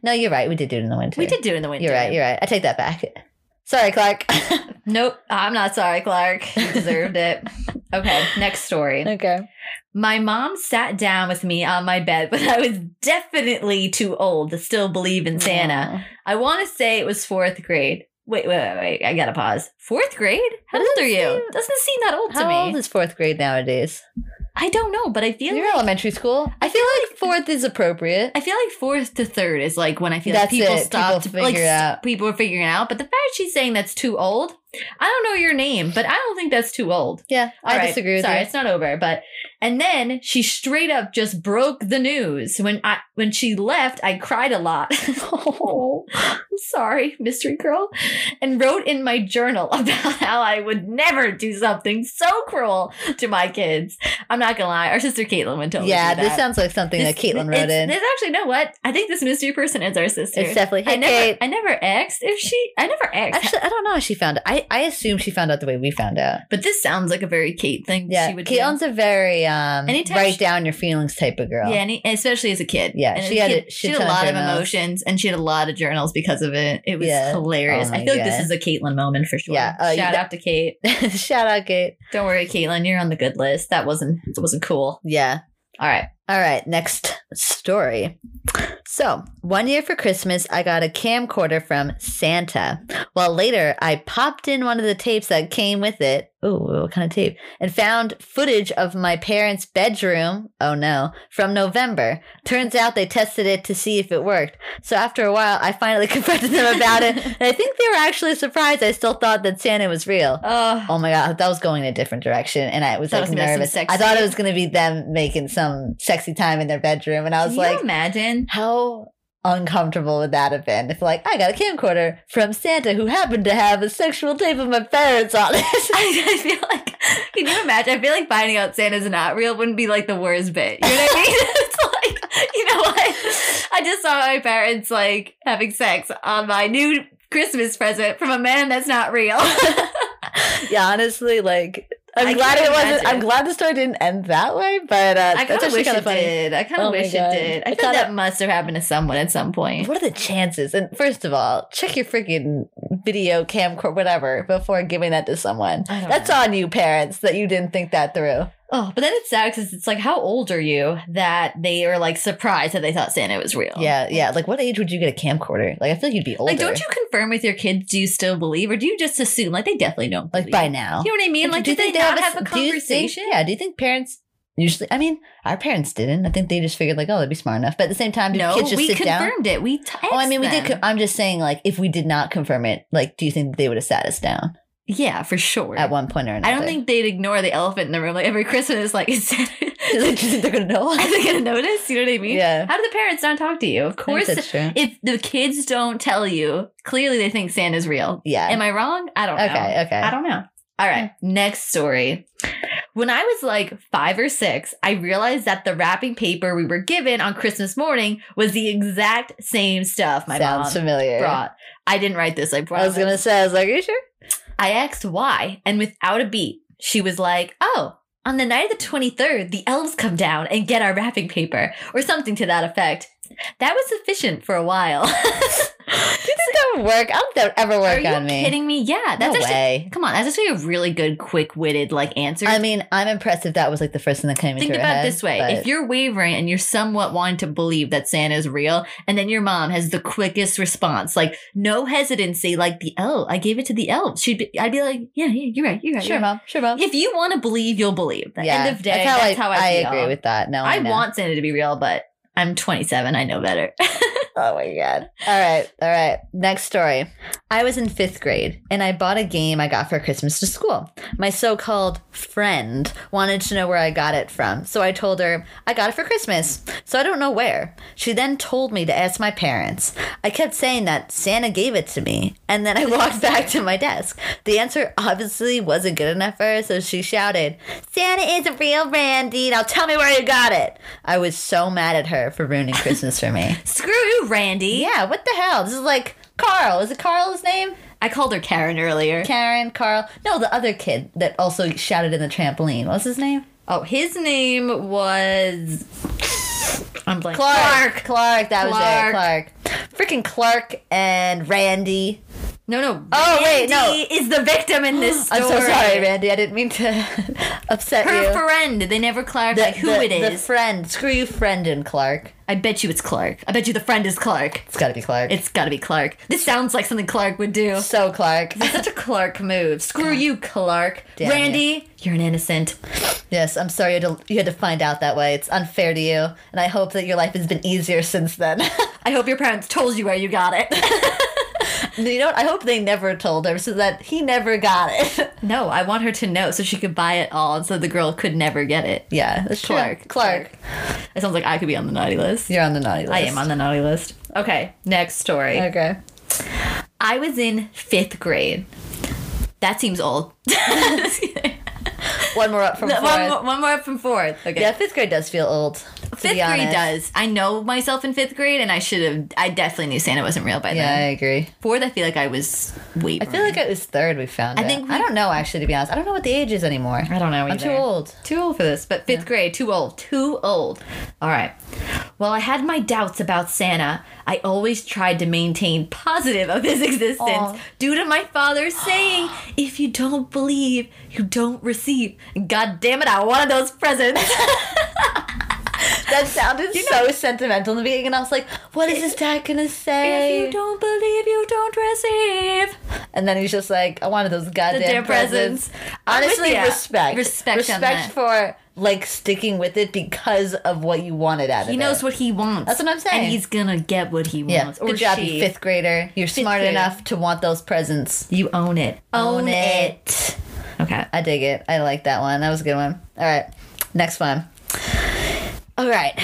no, you're right. We did do it in the winter. We did do it in the winter. You're right. You're right. I take that back. Sorry, Clark. Nope. I'm not sorry, Clark. You deserved it. Okay. Next story. okay. My mom sat down with me on my bed, but I was definitely too old to still believe in Santa. I want to say it was fourth grade. Wait, wait, wait, wait. I gotta pause. Fourth grade? How That old are you? seem- Doesn't seem that old to me. How old is fourth grade nowadays? I don't know, but I feel You're like elementary school. I feel like fourth is appropriate. I feel like fourth to third is like when I feel That's like people it. stop People to like figure it out. people are figuring it out. But the fact she's saying that's too old, I don't know your name, but I don't think that's too old. Yeah, I right, disagree with that. Sorry, you. it's not over. But and then she straight up just broke the news. When I when she left, I cried a lot. oh, I'm sorry, mystery girl, and wrote in my journal about how I would never do something so cruel to my kids. I'm not gonna lie, our sister Caitlin went totally. yeah, this sounds like something that Caitlin wrote in. There's actually know what? I think this mystery person is our sister. It's definitely hey I never, Kate. I never asked if she. I never asked. Actually, I don't know how she found it. I, I assume she found out the way we found out. but this sounds like a very Kate thing. Yeah, she would do. Caitlin's a very um Anytime write she- down your feelings type of girl. Yeah, he- especially as a kid. Yeah, And she had a kid, shit she had a ton of lot of emotions, and she had a lot of journals because of it. It was Yeah. hilarious. Oh I feel like this is a Caitlin moment for sure. Yeah, uh, Shout out to Kate. Shout out, Kate. Don't worry, Caitlin, you're on the good list. That wasn't that wasn't cool. Yeah. All right. All right, next story. So, one year for Christmas, I got a camcorder from Santa. While later, I popped in one of the tapes that came with it. Ooh, what kind of tape? And found footage of my parents' bedroom. Oh no, from November. Turns out they tested it to see if it worked. So after a while, I finally confronted them about it. And I think they were actually surprised I still thought that Santa was real. Oh, Oh my god, that was going in a different direction, and I was Thought like was gonna be some nervous. I thought it was going to be them making some sexy time in their bedroom, and I was can you like, imagine? how uncomfortable would that been if, like, I got a camcorder from Santa who happened to have a sexual tape of my parents on it. I, I feel like, can you imagine? I feel like finding out Santa's not real wouldn't be like the worst bit. You know what I mean? it's like, you know what? I just saw my parents like having sex on my new Christmas present from a man that's not real. yeah, honestly, like. I'm I glad it wasn't. imagine. I'm glad the story didn't end that way, but uh, I kind that's of wish it funny. did. I kind of Oh wish it did. I feel kinda- that must have happened to someone at some point. What are the chances? And first of all, check your freaking video camcorder, whatever, before giving that to someone. That's know. on you, parents, that you didn't think that through. Oh, but then it's sad because it's like, how old are you that they are like surprised that they thought Santa was real? Yeah, yeah. Like, what age would you get a camcorder? Like, I feel like you'd be older. Like, don't you confirm with your kids? Do you still believe, or do you just assume like they definitely don't? like believe? by now? you know what I mean? Like, do, they, not have a do you think- conversation? yeah. Do you think parents usually? I mean, our parents didn't. I think they just figured like, oh, they'd be smart enough. But at the same time, do No, kids just we sit down? confirmed it. We Oh, I mean, we did. co- I'm just saying, like, if we did not confirm it, like, do you think they would have sat us down yeah, for sure. at one point or another? I don't think they'd ignore the elephant in the room. Like every Christmas, like is Like, do you think they're gonna know? Are they gonna notice? You know what I mean? Yeah. How do the parents not talk to you? Of course, if the kids don't tell you, clearly they think Santa's real. Yeah. Am I wrong? I don't know. Okay. Okay. I don't know. All right. Hmm. Next story. When I was like five or six, I realized that the wrapping paper we were given on Christmas morning was the exact same stuff my Sounds mom familiar. brought. I didn't write this. I I was gonna say, I was like, are you sure? I asked why, and without a beat, she was like, "Oh." On the night of the 23rd, the elves come down and get our wrapping paper, or something to that effect. That was sufficient for a while. You think that would work? I don't think that would ever Are work you on me. kidding me? Yeah, that's no actually way. Come on, that's actually a really good, quick-witted like answer. I mean, I'm impressed if that was like the first thing that came Think into her about head. it this way: but- if you're wavering and you're somewhat wanting to believe that Santa is real, and then your mom has the quickest response, like no hesitancy, like the oh, I gave it to the elves. She'd be, I'd be like, yeah, yeah, you're right, you're right. sure, you're right. mom, sure, mom. If you want to believe, you'll believe. At the yeah, end of day, that's how I, I, feel. agree with that. No, I know. want Santa to be real, but I'm 27. I know better. Oh my god. All right. All right. Next story. I was in fifth grade and I bought a game I got for Christmas to school. My so called friend wanted to know where I got it from. So I told her I got it for Christmas. So I don't know where. She then told me to ask my parents. I kept saying that Santa gave it to me. And then I walked back to my desk. The answer obviously wasn't good enough for her. So she shouted, Santa isn't real, Randy. Now tell me where you got it. I was so mad at her for ruining Christmas for me. Screw you, Randy. Yeah, what the hell? This is like Carl. Is it Carl's name? I called her Karen earlier. Karen, Carl. No, the other kid that also shouted in the trampoline. What's his name? Oh, his name was. I'm blank. Clark. Clark. That was it. Clark. Freaking Clark and Randy. No, no. Oh, wait, no. Is the victim in this story. I'm so sorry, Randy. I didn't mean to upset Her you. friend. They never clarified who the, it The friend. Screw you, friend and Clark. I bet you it's Clark. I bet you the friend is Clark. It's got to be Clark. It's got to be Clark. This sounds like something Clark would do. so Clark. It's such a Clark move. Screw you, Clark. Damn Randy, you're an innocent. yes, I'm sorry you had, to, you had to find out that way. It's unfair to you, and I hope that your life has been easier since then. I hope your parents told you where you got it. you know what? I hope they never told her so that he never got it. no, I want her to know so she could buy it all and so the girl could never get it. yeah, that's true. Clark. Clark. It sounds like I could be on the naughty list. You're on the naughty list. I am on the naughty list. Okay, next story. Okay. I was in fifth grade. That seems old. One more up from one, fourth. more, one more up from fourth. Okay. Yeah, fifth grade does feel old. To Fifth be grade does. I know myself in fifth grade, and I should have. I definitely knew Santa wasn't real by then. Yeah, I agree. Fourth, I feel like I was way. I feel like it was third we found I it. think we- I don't know actually to be honest. I don't know what the age is anymore. I don't know. I'm too old. Too old for this, but fifth grade, too old. Too old. All right. Well, I had my doubts about Santa. I always tried to maintain positive of his existence Aw. due to my father saying, if you don't believe, you don't receive. God damn it, I wanted those presents. That sounded so sentimental in the beginning, and I was like, "What is his dad gonna say?" if you don't believe, you don't receive. And then he's just like, "I wanted those goddamn presents." presents. Honestly, respect, Respect respect for like sticking with it because of what you wanted out of it. He knows what he wants. That's what I'm saying. And he's gonna get what he wants. Yeah, good or job, she. you fifth grader. You're smart grader. enough to want those presents. You own it. Own it. Okay. I dig it. I like that one. That was a good one. All right, next one. All right.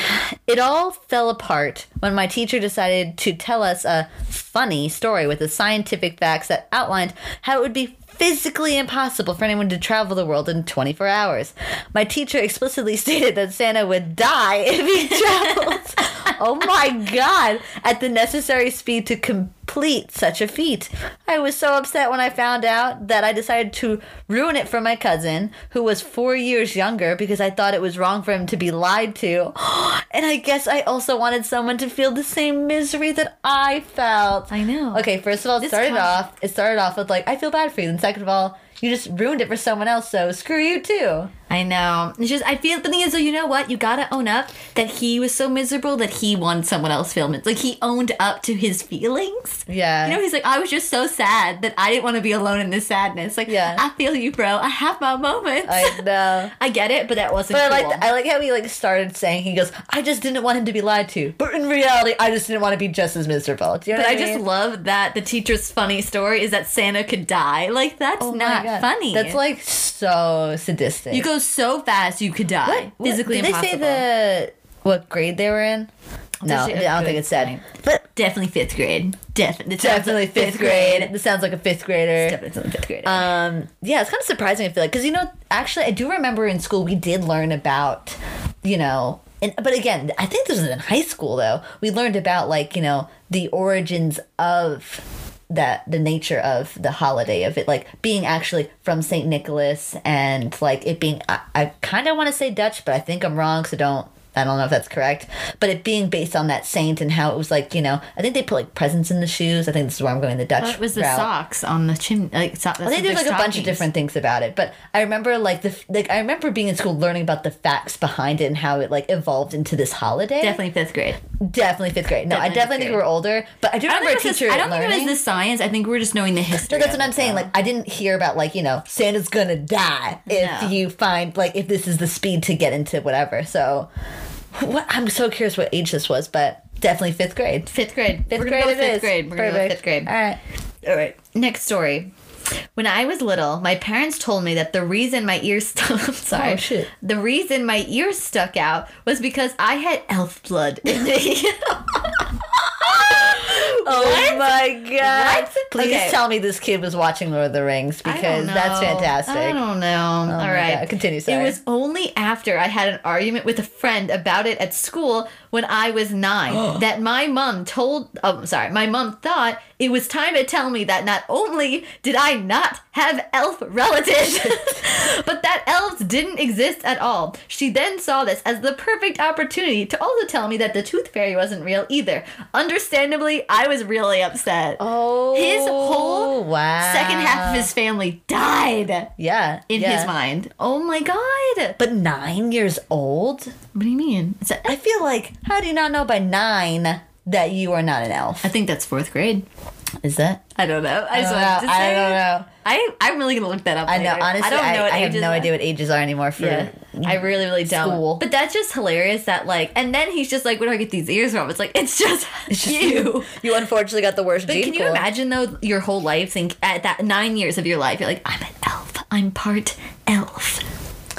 It all fell apart when my teacher decided to tell us a funny story with the scientific facts that outlined how it would be physically impossible for anyone to travel the world in 24 hours. My teacher explicitly stated that Santa would die if he traveled. oh my god! At the necessary speed to com- complete such a feat. I was so upset when I found out that I decided to ruin it for my cousin, who was four years younger, because I thought it was wrong for him to be lied to. And I guess I also wanted someone to feel the same misery that I felt. I know. Okay, first of all, it This started off. It started off with like, I feel bad for you, and second of all, you just ruined it for someone else. So screw you too. I know. It's just I feel the thing is though, you know what? You gotta own up that he was so miserable that he wanted someone else film it. Like he owned up to his feelings. Yeah. You know, he's like, I was just so sad that I didn't want to be alone in this sadness. Like, Yeah. I feel you, bro. I have my moments. I know. I get it, but that wasn't But I like I like how he like started saying he goes, I just didn't want him to be lied to. But in reality, I just didn't want to be just as miserable. Do you know but I I, just love that the teacher's funny story is that Santa could die. Like that's Oh not funny. That's like so sadistic. you go so fast you could die. What- Physically did impossible. they say the what grade they were in? No, I don't think it said. But Definitely fifth grade. Definitely. definitely fifth grade. This sounds like a fifth grader. Definitely fifth grade. Um, yeah, it's kind of surprising. I feel like because you know, actually, I do remember in school we did learn about, you know, and but again, I think this was in high school though. We learned about like you know the origins of that the nature of the holiday of it like being actually from Saint Nicholas and like it being I, I kind of want to say Dutch, but I think I'm wrong, so don't. I don't know if that's correct, but it being based on that saint and how it was like, you know, I think they put like presents in the shoes. I think this is where I'm going the Dutch. What was the route. socks on the chimney? Like, so, I think there's like a bunch of different things about it, but I remember like the like I remember being in school learning about the facts behind it and how it like evolved into this holiday. Definitely fifth grade. definitely fifth grade. No, I Definitely definitely think we were older, but I do remember a teacher the, I don't learning. think it was the science. I think we're just knowing the history. no, that's what I'm saying. though. Like I didn't hear about like you know Santa's gonna die if No. you find like if this is the speed to get into whatever. So, what I'm so curious what age this was, but definitely fifth grade. fifth grade. Fifth grade go fifth is. grade. We're gonna go fifth grade. All right. All right. Next story. When I was little, my parents told me that the reason my ears stuck I'm sorry. Oh, shit. The reason my ears stuck out was because I had elf blood in me. Oh my god! What? Please Okay. tell me this kid was watching Lord of the Rings because that's fantastic. I don't know. Oh all my right. God. Continue, It was only after I had an argument with a friend about it at school when I was nine that my mom told. Oh, sorry. My mom thought it was time to tell me that not only did I not have elf relatives, but that elves didn't exist at all. She then saw this as the perfect opportunity to also tell me that the tooth fairy wasn't real either. Understandably, I was really upset. Oh, His whole wow. Second half of his family died yeah in yeah. his mind. Oh my god. But nine years old? What do you mean? I feel like how do you not know by nine that you are not an elf? I think that's fourth grade. Is that? I don't know. I, I just don't know. to I say. don't know. I, I'm really gonna look that up. I know. later. Honestly, I don't know. I have no are. idea what ages are anymore for. Yeah, I really, really don't. School. But that's just hilarious. That like, and then he's just like, "Where do I get these ears from?" It's like it's just, It's just you. You unfortunately got the worst But gene can you pool. imagine though your whole life think at that nine years of your life you're like I'm an elf I'm part elf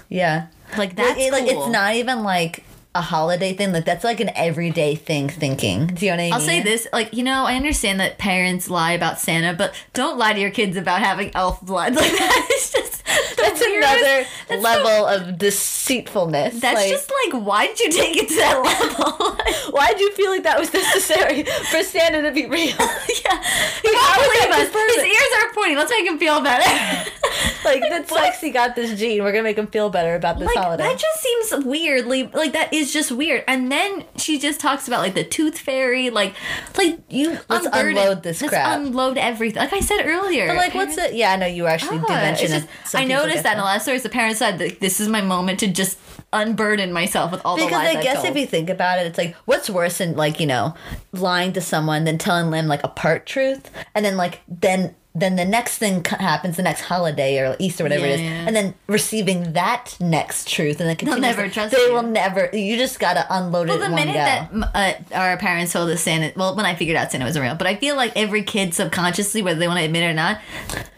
Yeah. like that's like, it- like, it's not even like a holiday thing. Like that's like an everyday thing thinking. Do you know what I mean? I'll say this, like you know, I understand that parents lie about Santa, but don't lie to your kids about having elf blood. Like that is just That's weirdest- another that's level of deceitfulness. That's like, just like, why did you take it to that level? why did you feel like that was necessary for Santa to be real? yeah, he won't is believe us. His ears are pointing. Let's make him feel better. like that sexy got this gene. We're gonna make him feel better about this like holiday. that just seems weirdly like that is just weird. And then she just talks about like the tooth fairy, like like you Let's unload this let's crap. unload everything. Like I said earlier, but like, what's it? Yeah, I know you actually did Ah, mention it. I noticed that in the last stories. The parents said that this is my moment to just unburden myself with all the Because lies I I've guess told. if you think about it, it's like what's worse than like you know lying to someone than telling them like a part truth, and then like then then the next thing happens, the next holiday or Easter, whatever it is, Yeah, yeah. and then receiving that next truth, and then They'll never trust They you. will never. You just gotta unload well, it the in one minute go. that uh, our parents told us Santa, well, when I figured out Santa wasn't real, but I feel like every kid subconsciously, whether they want to admit it or not,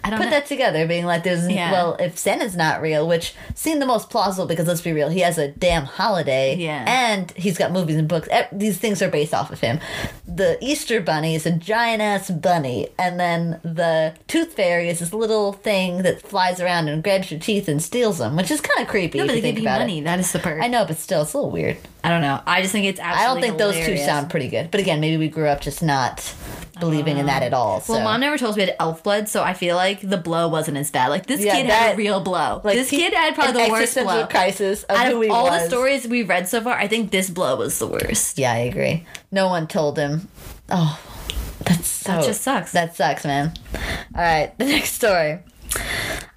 I don't Put know. that together, being like, "There's Yeah. well, if Santa's not real, which seemed the most plausible because let's be real, he has a damn holiday, Yeah. and he's got movies and books. These things are based off of him. The Easter Bunny is a giant ass bunny, and then the Tooth Fairy is this little thing that flies around and grabs your teeth and steals them, which is kind of creepy no, but you they think give you money. it. That is the perk. I know, but still, it's a little weird. I don't know. I just think it's I don't think those two sound pretty good. But again, maybe we grew up just not believing in that at all. So. Well, mom never told us we had elf blood, so I feel like the blow wasn't as bad. Like this Yeah, kid had a real blow. Like, this he- kid had probably the worst blow. crisis of Out of all the stories we've read so far, I think this blow was the worst. Yeah, I agree. No one told him. Oh, that's so. That just sucks. That sucks, man. All right, the next story.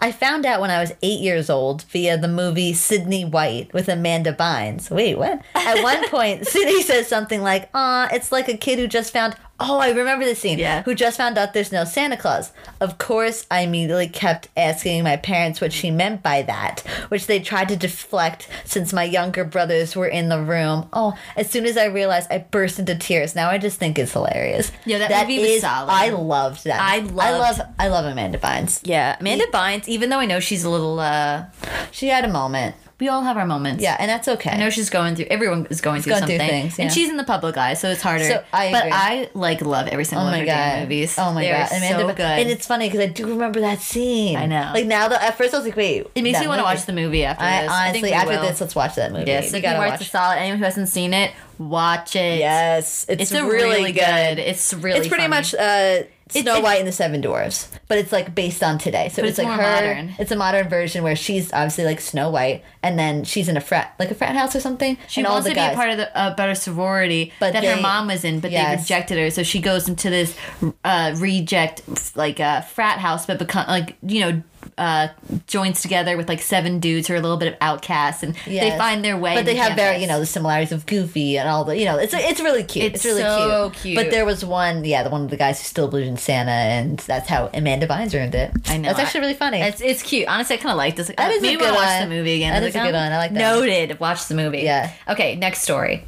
I found out when I was eight years old via the movie Sydney White with Amanda Bynes. Wait, what? At one point, Sydney says something like, "Ah, it's like a kid who just found." Oh, I remember the scene. Yeah. Who just found out there's no Santa Claus. Of course, I immediately kept asking my parents what she meant by that, which they tried to deflect since my younger brothers were in the room. Oh, as soon as I realized, I burst into tears. Now I just think it's hilarious. Yeah, that movie was solid. I loved that. I I love. I love Amanda Bynes. Yeah, Amanda Bynes. Even though I know she's a little, uh She had a moment. We all have our moments. Yeah, and that's okay. I know she's going through. Everyone is going through going through something, things, yeah. and she's in the public eye, so it's harder. So, I but agree. I like love every single Oh one of her god! movies. Oh my They're god! Amanda so good. And it's funny because I do remember that scene. I know. Like now, the, at first I was like, "Wait." it makes me want to watch the movie after I this. I think honestly, we after will. this, let's watch that movie. we gotta watch. solid. Anyone who hasn't seen it, watch it. Yes, it's, it's really, really, good. good. It's really. it's pretty funny. much uh, Snow White and the Seven Dwarfs, but it's like based on today. So it's, it's like her. modern. It's a modern version where she's obviously like Snow White, and then she's in a frat, like a frat house or something. She and wants to be a part of the uh, better sorority But that her mom was in, but they rejected her. So she goes into this uh, reject like uh, frat house, but become like you know uh, joins together with like seven dudes who are a little bit of outcasts, and they find their way. But they have very, you know, the similarities of Goofy and all the, you know, it's it's really cute. It's, It's really so cute. cute. But there was one, yeah, the one of the guys who still believes in Santa, and that's how Amanda Bynes earned it. I know. That's actually really funny. It's it's cute. Honestly, I kind of like this. Like, That is a good we'll watch the movie again. That I a good one. I like that. Noted. Watch the movie. Yeah. Okay. Next story.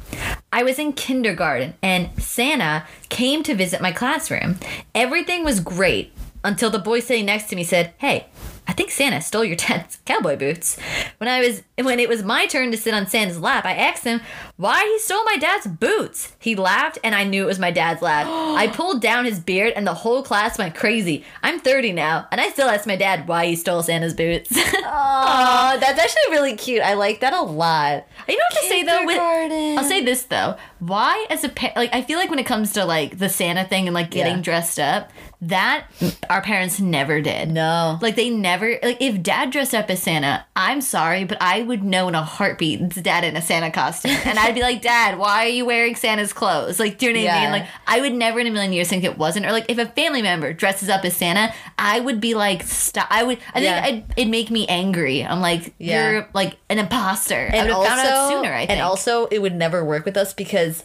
I was in kindergarten and Santa came to visit my classroom. Everything was great until the boy sitting next to me said, "Hey." I think Santa stole your dad's cowboy boots. When I was when it was my turn to sit on Santa's lap, I asked him why he stole my dad's boots. He laughed and I knew it was my dad's laugh. I pulled down his beard and the whole class went crazy. I'm 30 now and I still ask my dad why he stole Santa's boots. Oh, that's actually really cute. I like that a lot. You know what to say though? With, I'll say this though. Why, as a pa- like, I feel like when it comes to like the Santa thing and like getting Yeah. dressed up, that our parents never did. No. Like they never like if dad dressed up as Santa, I'm sorry, but I would know in a heartbeat it's dad in a Santa costume. And I'd be like, Dad, why are you wearing Santa's clothes? Like, do you know what I mean? Like I would never in a million years think it wasn't. Or like if a family member dresses up as Santa, I would be like, stop I would I think Yeah. I'd, it'd make me angry. I'm like, Yeah. you're like an imposter. I and would have also, found out sooner, I think. and also, it would never work with us because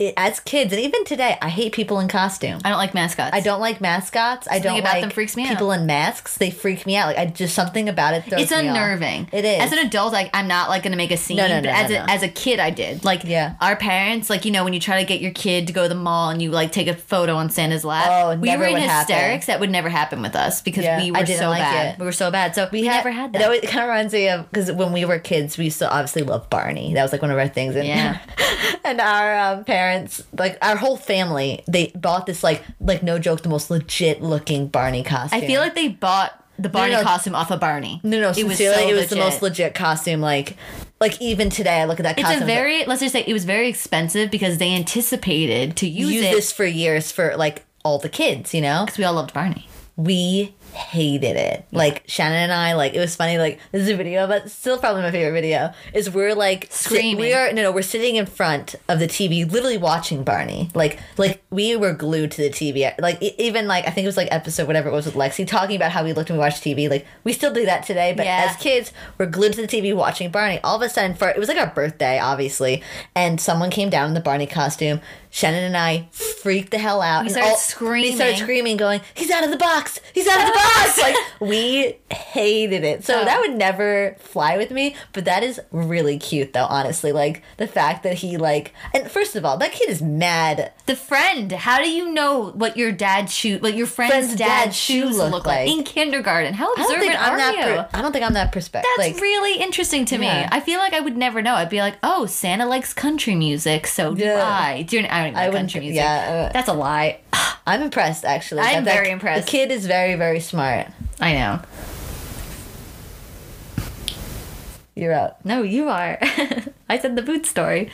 it, as kids, and even today, I hate people in costume. I don't like mascots. I don't like mascots. I don't about like them freaks me out. people in masks. They freak me out. Like I just something about it. Throws It's unnerving. It is. As an adult, like I'm not like gonna make a scene. No, no, but no, as no, a as a kid, I did. Like Yeah. our parents, like you know, when you try to get your kid to go to the mall and you like take a photo on Santa's lap. Oh, we were in would happen. hysterics. That would never happen with us because Yeah, we were so like bad. it. We were so bad. So we, had never had that. It kind of reminds me of because when we were kids, we used to obviously love Barney. That was like one of our things. And, Yeah. and our um, parents, like our whole family, they bought this like like no joke, the most legit looking Barney costume. I feel like they bought the Barney no. costume off of Barney. no, no, it was so it was the most legit costume. Like, like even today, I look at that It's costume. a very let's just say it was very expensive because they anticipated to use, use it this for years for like all the kids. You know, because we all loved Barney. we hated it. Like Shannon and I, like it was funny. Like this is a video, but still probably my favorite video is we're like Screaming. we are no no we're sitting in front of the TV, literally watching Barney. Like like we were glued to the TV. Like even like I think it was like episode whatever it was with Lexi talking about how we looked when we watched TV. Like we still do that today, but Yeah. as kids we're glued to the TV watching Barney. All of a sudden, for it was like our birthday, obviously, and someone came down in the Barney costume. Shannon and I freaked the hell out. and started We screaming. started screaming, going, "He's out of the box! He's out of the box!" Like we hated it. So Oh. that would never fly with me. But that is really cute, though. Honestly, like the fact that he like, and first of all, that kid is mad. The friend. How do you know what your dad's shoe, what your friend's, Friend's dad's, dad's shoe shoes look look like. like. in kindergarten? How observant are that. you? Per- I don't think I'm that perspective. That's like, really interesting to me. Yeah. I feel like I would never know. I'd be like, oh, Santa likes country music, so do Yeah. I. Do you, I don't wouldn't. country music. Yeah, uh, That's a lie. I'm impressed. Actually, I'm That- that- very impressed. The kid is very, very smart. I know. You're out. No, you are. I said the boot story.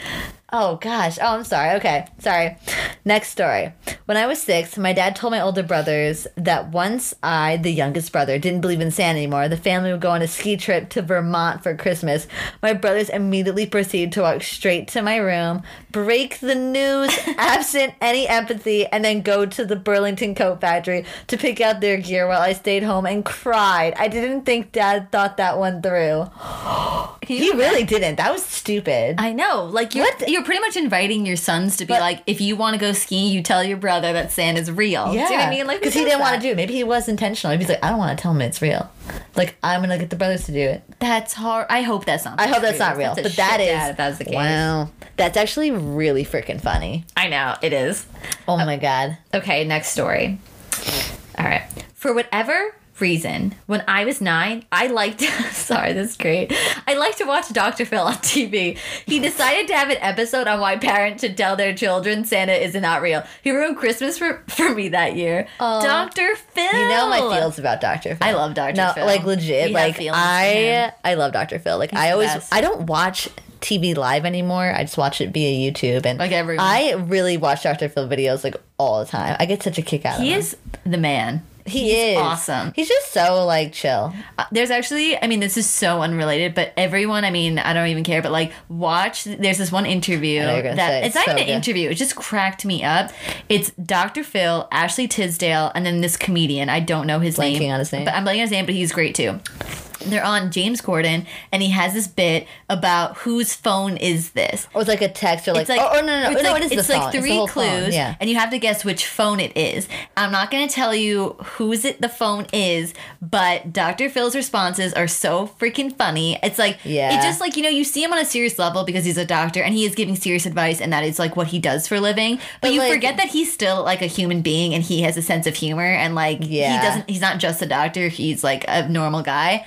Oh gosh. Oh, I'm sorry. Okay. Sorry. Next story. When I was six, my dad told my older brothers that once I, the youngest brother, didn't believe in Santa anymore, the family would go on a ski trip to Vermont for Christmas. My brothers immediately proceeded to walk straight to my room, break the news, absent any empathy, and then go to the Burlington Coat Factory to pick out their gear while I stayed home and cried. I didn't think dad thought that one through. He really didn't. That was stupid. I know. Like you're What? You're pretty much inviting your sons to be But- like, if you want to go skiing, you tell your brother that sand is real. Do you know what I mean? Like because he didn't want to do it. Maybe he was intentional. He's like, I don't want to tell him it's real. Like, I'm gonna get the brothers to do it. That's hard. I hope that's not. I hope that's true. not real, But That's a that is if that's the case. wow. That's actually really freaking funny. I know it is. Oh, oh my god. Okay, next story. All right. For whatever reason, when I was nine, I liked. sorry, this is great. I liked to watch Dr. Phil on TV. He decided to have an episode on why parents should tell their children Santa is not real. He ruined Christmas for, for me that year. Aw. Dr. Phil. You know my feels about Dr. Phil. I love Dr. No, Phil. like legit. We like I. I love Dr. Phil. Like I always, best. I don't watch TV live anymore. I just watch it via YouTube, and Like everyone. I really watch Dr. Phil videos like all the time. I get such a kick out He of him. He is the man. He He's is awesome. He's just so like chill. Uh, There's actually, I mean, this is so unrelated, but everyone, I mean, I don't even care, but like, watch. There's this one interview I know you're gonna that say it's it's not so even an good. interview. It just cracked me up. It's Dr. Phil, Ashley Tisdale, and then this comedian. I don't know his Blanking name, on his name. but I'm blanking on his name, but he's great too. They're on James Corden, and he has this bit about whose phone is this. Or it's like a text or like, It's like oh, oh, no, no, it's oh, no, like, it is it's phone. like It's three clues, Yeah. and you have to guess which phone it is. I'm not going to tell you whose it the phone is, but Dr. Phil's responses are so freaking funny. It's like Yeah. it's just like you know you see him on a serious level because he's a doctor and he is giving serious advice, and that is like what he does for a living. But, But, you like- forget that he's still like a human being and he has a sense of humor and like Yeah. he doesn't. He's not just a doctor. He's like a normal guy.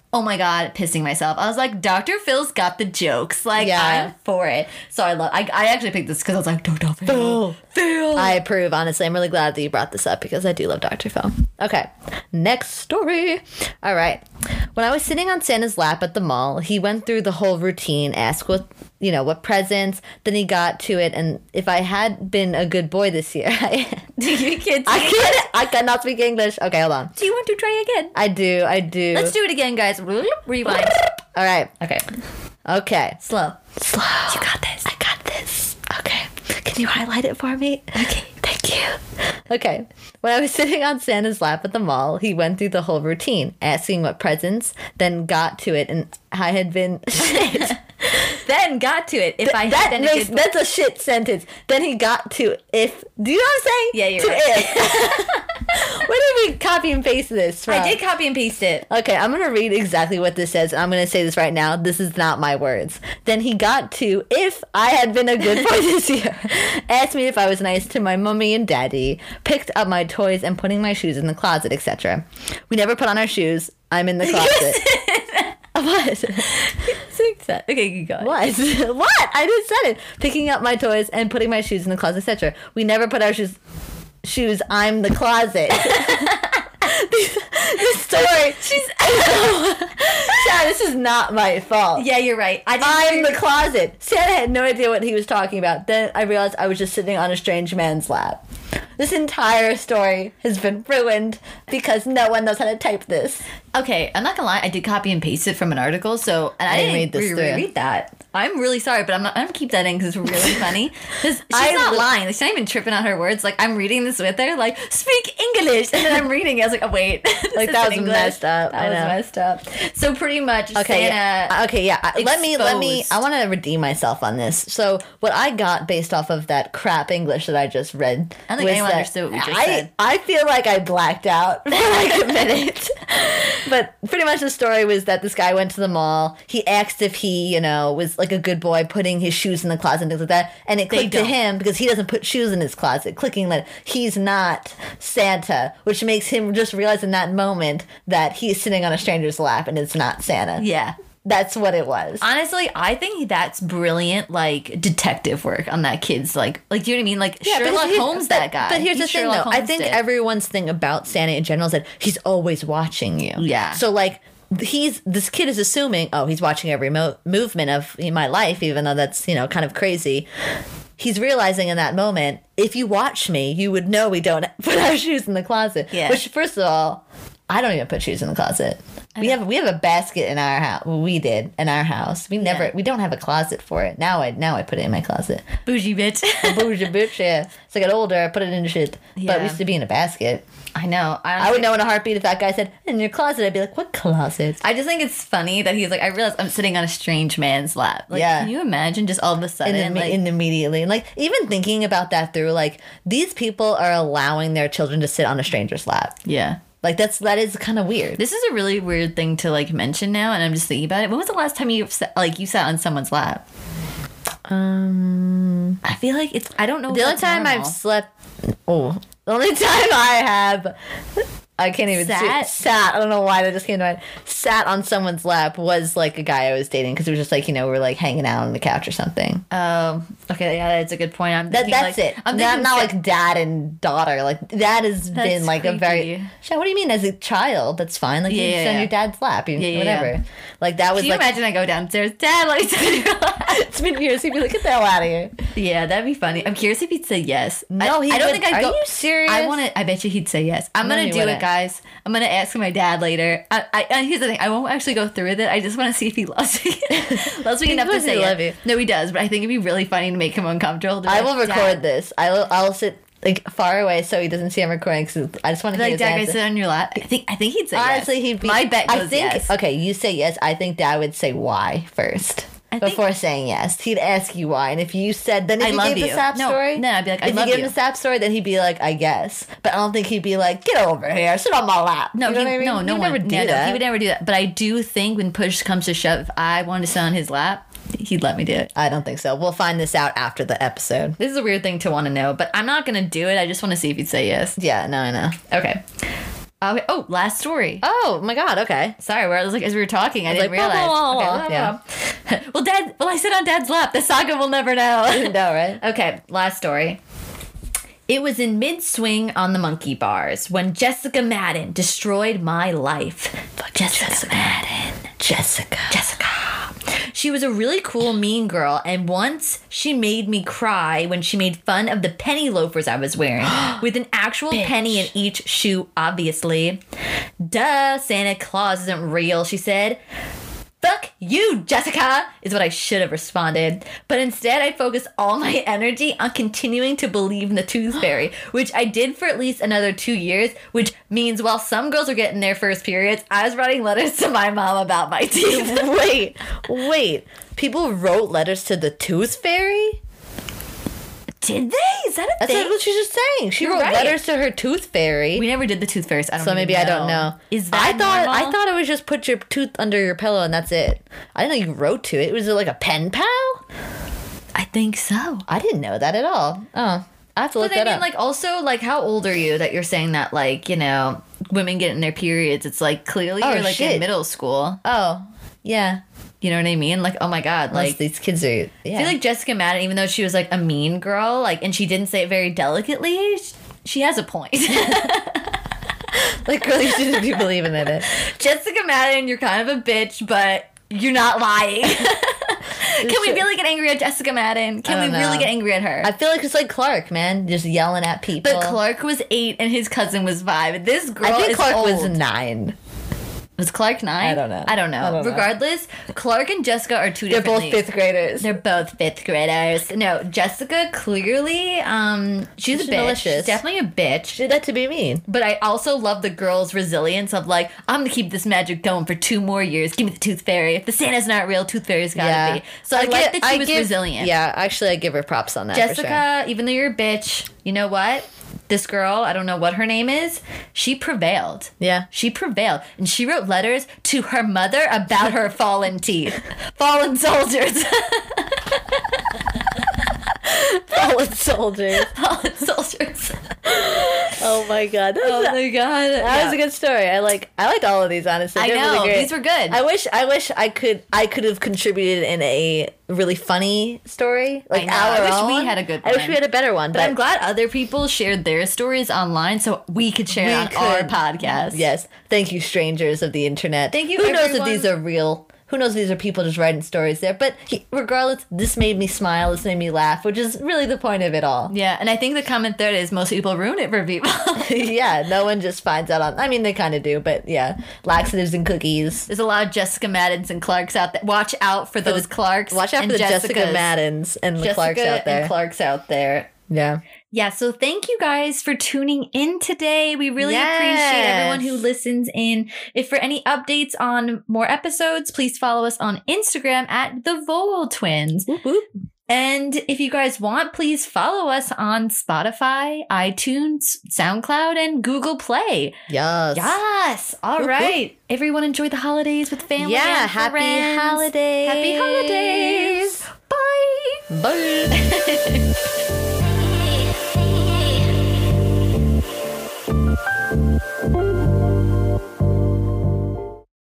Oh my god, pissing myself. I was like, Dr. Phil's got the jokes. Like Yeah. I'm for it. So I love. I, I actually picked this because I was like, Dr. Phil. Phil. Phil. I approve, honestly. I'm really glad that you brought this up because I do love Dr. Phil. Okay, next story. All right. When I was sitting on Santa's lap at the mall, he went through the whole routine, asked what, you know, what presents, then he got to it, and if I had been a good boy this year, I, do you kids. I can't, I cannot speak English. Okay, hold on. Do you want to try again? I do, I do. Let's do it again, guys. Rewind. All right. Okay. Okay. Slow. Slow. You got this. I got this. Okay. Can you highlight it for me? Okay. Thank you. Okay. When I was sitting on Santa's lap at the mall, he went through the whole routine, asking what presents, then got to it, and I had been shit. Then got to it. If I had that makes that's a shit sentence. Then he got to if. Do you know what I'm saying? Yeah, you're to right. Where did we copy and paste this from? I did copy and paste it. Okay, I'm gonna read exactly what this says. I'm gonna say this right now. This is not my words. Then he got to, if I had been a good boy this year, asked me if I was nice to my mummy and daddy, picked up my toys and putting my shoes in the closet, etc. We never put on our shoes. I'm in the closet. what? Okay, you go. What? what? I just said it. Picking up my toys and putting my shoes in the closet, etc. We never put our shoes. Shoes. I'm the closet. this story. She's. Chad, this is not my fault. Yeah, you're right. I. I'm the closet. Santa had no idea what he was talking about. Then I realized I was just sitting on a strange man's lap. This entire story has been ruined because no one knows how to type this. Okay, I'm not gonna lie. I did copy and paste it from an article, so and I, I didn't read this re- through. reread that. I'm really sorry, but I'm not. I'm gonna keep that in because it's really funny. 'Cause she's I not li- lying. Like, she's not even tripping on her words. Like I'm reading this with her. Like speak English, and then I'm reading. it. I was like, oh wait, Like, that was English. messed up. That I was know. messed up. So pretty much, Okay, Santa. yeah. okay, yeah. I- Let me let me. I want to redeem myself on this. So what I got based off of that crap English that I just read. I don't think anyone that understood what we just I, said. I feel like I blacked out for like a minute. but pretty much the story was that this guy went to the mall. He asked if he, you know, was like a good boy putting his shoes in the closet and things like that. And it clicked to him because he doesn't put shoes in his closet, clicking that he's not Santa, which makes him just realize in that moment that he's sitting on a stranger's lap and it's not Santa. yeah. That's what it was. Honestly, I think that's brilliant, like detective work on that kid's like, like, do you know what I mean? Like but Sherlock Holmes, but- that guy. But here's He the thing, Sherlock though. I think did. everyone's thing about Santa in general is that he's always watching you. Yeah. So like he's this kid is assuming, oh, he's watching every mo- movement of my life, even though that's you know kind of crazy. He's realizing in that moment, if you watch me, you would know we don't put our shoes in the closet. Yeah. Which, first of all, I don't even put shoes in the closet. We have we have a basket in our house. We did in our house. We never Yeah. we don't have a closet for it. Now I now I put it in my closet. Bougie bitch. Bougie bitch, yeah. As I got older, I put it in shit. Yeah. But we used to be in a basket. I know. I, I would know in a heartbeat if that guy said in your closet. I'd be like, what closet? I just think it's funny that he's like, I realize I'm sitting on a strange man's lap. Like, Yeah. Can you imagine just all of a sudden? and, like, and immediately, and like even thinking about that through, like these people are allowing their children to sit on a stranger's lap. yeah. Like that's that is kind of weird. This is a really weird thing to like mention now, and I'm just thinking about it. When was the last time you like you sat on someone's lap? Um, I feel like it's. I don't know. the only time I've slept, oh, the only time I have, I can't even Sat? Say, sat. I don't know why that just came to mind. Sat on someone's lap was like a guy I was dating because it was just like you know we are like hanging out on the couch or something. Um. Okay. Yeah, that's a good point. I'm That, that's like, it. I'm not, not like dad and daughter. Like that has That's been like a very. creepy. What do you mean? As a child, that's fine. Like you Yeah, sit yeah, on yeah. your dad's lap, you, Yeah, whatever. Like that was Can you like. imagine I go downstairs, Dad? Let me sit on your lap. it's been years. He'd be like, "Get the hell out of here." Yeah, that'd be funny. I'm curious if he'd say yes. No, I, he I don't would- think I'd are go. you serious? I want to. I bet you he'd say yes. I'm No, gonna do wouldn't. it, guys. I'm gonna ask my dad later. I, I, uh, here's the thing. I won't actually go through with it. I just want to see if he loves me. loves me enough to say love you. No, he does. But I think it'd be really funny to make him uncomfortable. I will record "Dad." this. I'll I'll sit like far away so he doesn't see I'm recording because I just want to hear Like, his Dad, answer. sit on your lap? I think. I think he'd say Honestly, yes. he'd be. My bet I think. yes. Okay, you say yes. I think Dad would say why first. I think- Before saying yes, he'd ask you why, and if you said, then if I you gave you. the sap No, story, no, I'd be like, I if love you give you. him the sap story, then he'd be like, I guess, but I don't think he'd be like, get over here, sit on my lap. No, you know he, I mean? no, He no would one. never do no, no, that. he would never do that. But I do think when push comes to shove, if I wanted to sit on his lap, he'd let me do it. I don't think so. We'll find this out after the episode. This is a weird thing to want to know, but I'm not gonna do it. I just want to see if he'd say yes. Yeah, no, I know. Okay. Wait- oh, last story. Oh my god. Okay. Sorry, where I was like as we were talking, I, didn't like, realize. blah, blah, Okay, blah. blah, blah. well, Dad. Well, I sit on Dad's lap. The saga will never know. no, right? okay, last story. It was in mid swing on the monkey bars when Jessica Madden destroyed my life. Jessica Madden. Jessica. Jessica. She was a really cool, mean girl, and once she made me cry when she made fun of the penny loafers I was wearing, with an actual penny in each shoe, obviously. Duh, Santa Claus isn't real, she said. Fuck you, Jessica, is what I should have responded. But instead, I focused all my energy on continuing to believe in the tooth fairy, which I did for at least another two years, which means while some girls were getting their first periods, I was writing letters to my mom about my teeth. wait, wait. People wrote letters to the Tooth Fairy? Did they? Is that a That's thing? what she's just saying. She You're wrote right. letters to her Tooth Fairy. we never did the tooth fairies. I don't so maybe I don't know. Is that I thought normal? I thought it was just put your tooth under your pillow and that's it. I didn't know you wrote to it. Was it like a pen pal? I think so. I didn't know that at all. Oh, I have to look But I that mean, up. like, also, like, how old are you that you're saying that, like, you know, women get in their periods? It's like clearly Oh, you're like shit. in middle school. oh, yeah. You know what I mean? Like, oh my god, Like these kids are. Yeah. I feel like Jessica Madden, even though she was like a mean girl, like, and she didn't say it very delicately, sh- she has a point. like really shouldn't be believing in it. Jessica Madden, you're kind of a bitch, but you're not lying. Can we really get angry at Jessica Madden? Can we don't really know. get angry at her? I feel like it's like Clark, man, just yelling at people. but Clark was eight and his cousin was five. This girl I think Clark was nine. Was Clark nine? I don't know. I don't know. I don't know. Regardless, Clark and Jessica are two They're both fifth graders. They're both fifth graders. No, Jessica clearly, um, she's, She's a bitch. malicious. She's definitely a bitch. Did that to be mean. But I also love the girl's resilience of like, I'm gonna keep this magic going for two more years. Give me the Tooth Fairy. If the Santa's not real, Tooth Fairy's gotta Yeah. be. So I, like get- that she was give- resilient. Yeah, actually, I give her props on that. for sure. Jessica, even though you're a bitch, you know what? This girl, I don't know what her name is, she prevailed. Yeah. She prevailed. And she wrote letters to her mother about her fallen teeth. fallen soldiers. Fallen soldiers. fallen soldiers. oh my god, oh my god. that was a good story. I like I liked all of these honestly. I They're know. really. These were good. I wish I wish I could I could have contributed in a really funny story like our I wish we had a good I wish we had a better one, but but, I'm glad other people shared their stories online so we could share We on our podcast. yes, thank you, strangers of the internet. Thank you, Who knows if these are real? Who knows these are people just writing stories there? But he, regardless, this made me smile. This made me laugh, which is really the point of it all. Yeah, and I think the common thread is most people ruin it for people. yeah, no one just finds out on. I mean, they kind of do, but yeah, laxatives and cookies. There's a lot of Jessica Maddens and Clarks out there. Watch out for those Clarks. Watch out for the Jessica Maddens and the Jessica Clarks out there. and Clarks out there. yeah. Yeah, so thank you guys for tuning in today. We really appreciate everyone who listens in. If for any updates on more episodes, please follow us on Instagram at the Vogel Twins. Whoop, whoop. And if you guys want, please follow us on Spotify, iTunes, SoundCloud, and Google Play. Yes. Yes. All right. Everyone enjoy the holidays with family. Yeah. Happy friends. holidays. Happy holidays. Bye. Bye.